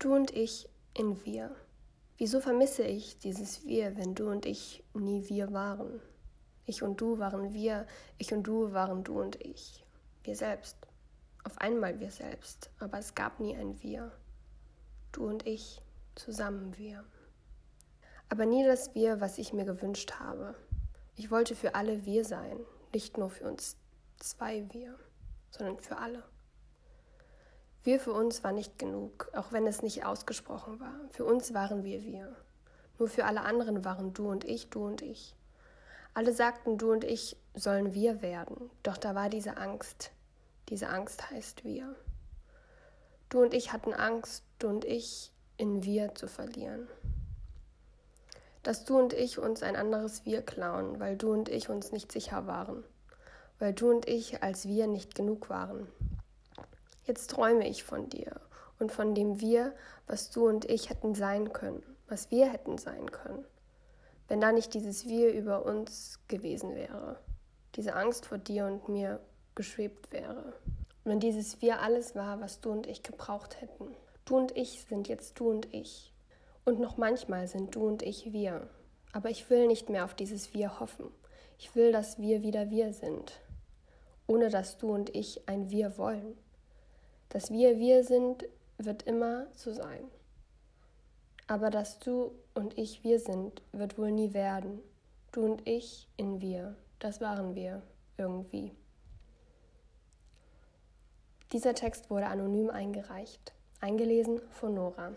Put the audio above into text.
Du und ich in wir. Wieso vermisse ich dieses Wir, wenn du und ich nie wir waren? Ich und du waren wir, ich und du waren du und ich. Wir selbst. Auf einmal wir selbst, aber es gab nie ein Wir. Du und ich, zusammen wir. Aber nie das Wir, was ich mir gewünscht habe. Ich wollte für alle wir sein, nicht nur für uns zwei Wir, sondern für alle. Wir für uns war nicht genug, auch wenn es nicht ausgesprochen war. Für uns waren wir wir. Nur für alle anderen waren du und ich, du und ich. Alle sagten, du und ich sollen wir werden, doch da war diese Angst. Diese Angst heißt wir. Du und ich hatten Angst, du und ich in wir zu verlieren. Dass du und ich uns ein anderes Wir klauen, weil du und ich uns nicht sicher waren, weil du und ich als wir nicht genug waren. Jetzt träume ich von dir und von dem Wir, was du und ich hätten sein können, was wir hätten sein können, wenn da nicht dieses Wir über uns gewesen wäre, diese Angst vor dir und mir geschwebt wäre. Wenn dieses Wir alles war, was du und ich gebraucht hätten. Du und ich sind jetzt du und ich. Und noch manchmal sind du und ich wir. Aber ich will nicht mehr auf dieses Wir hoffen. Ich will, dass wir wieder wir sind. Ohne dass du und ich ein Wir wollen. Dass wir wir sind, wird immer so sein. Aber dass du und ich wir sind, wird wohl nie werden. Du und ich in wir, das waren wir irgendwie. Dieser Text wurde anonym eingereicht, eingelesen von Nora.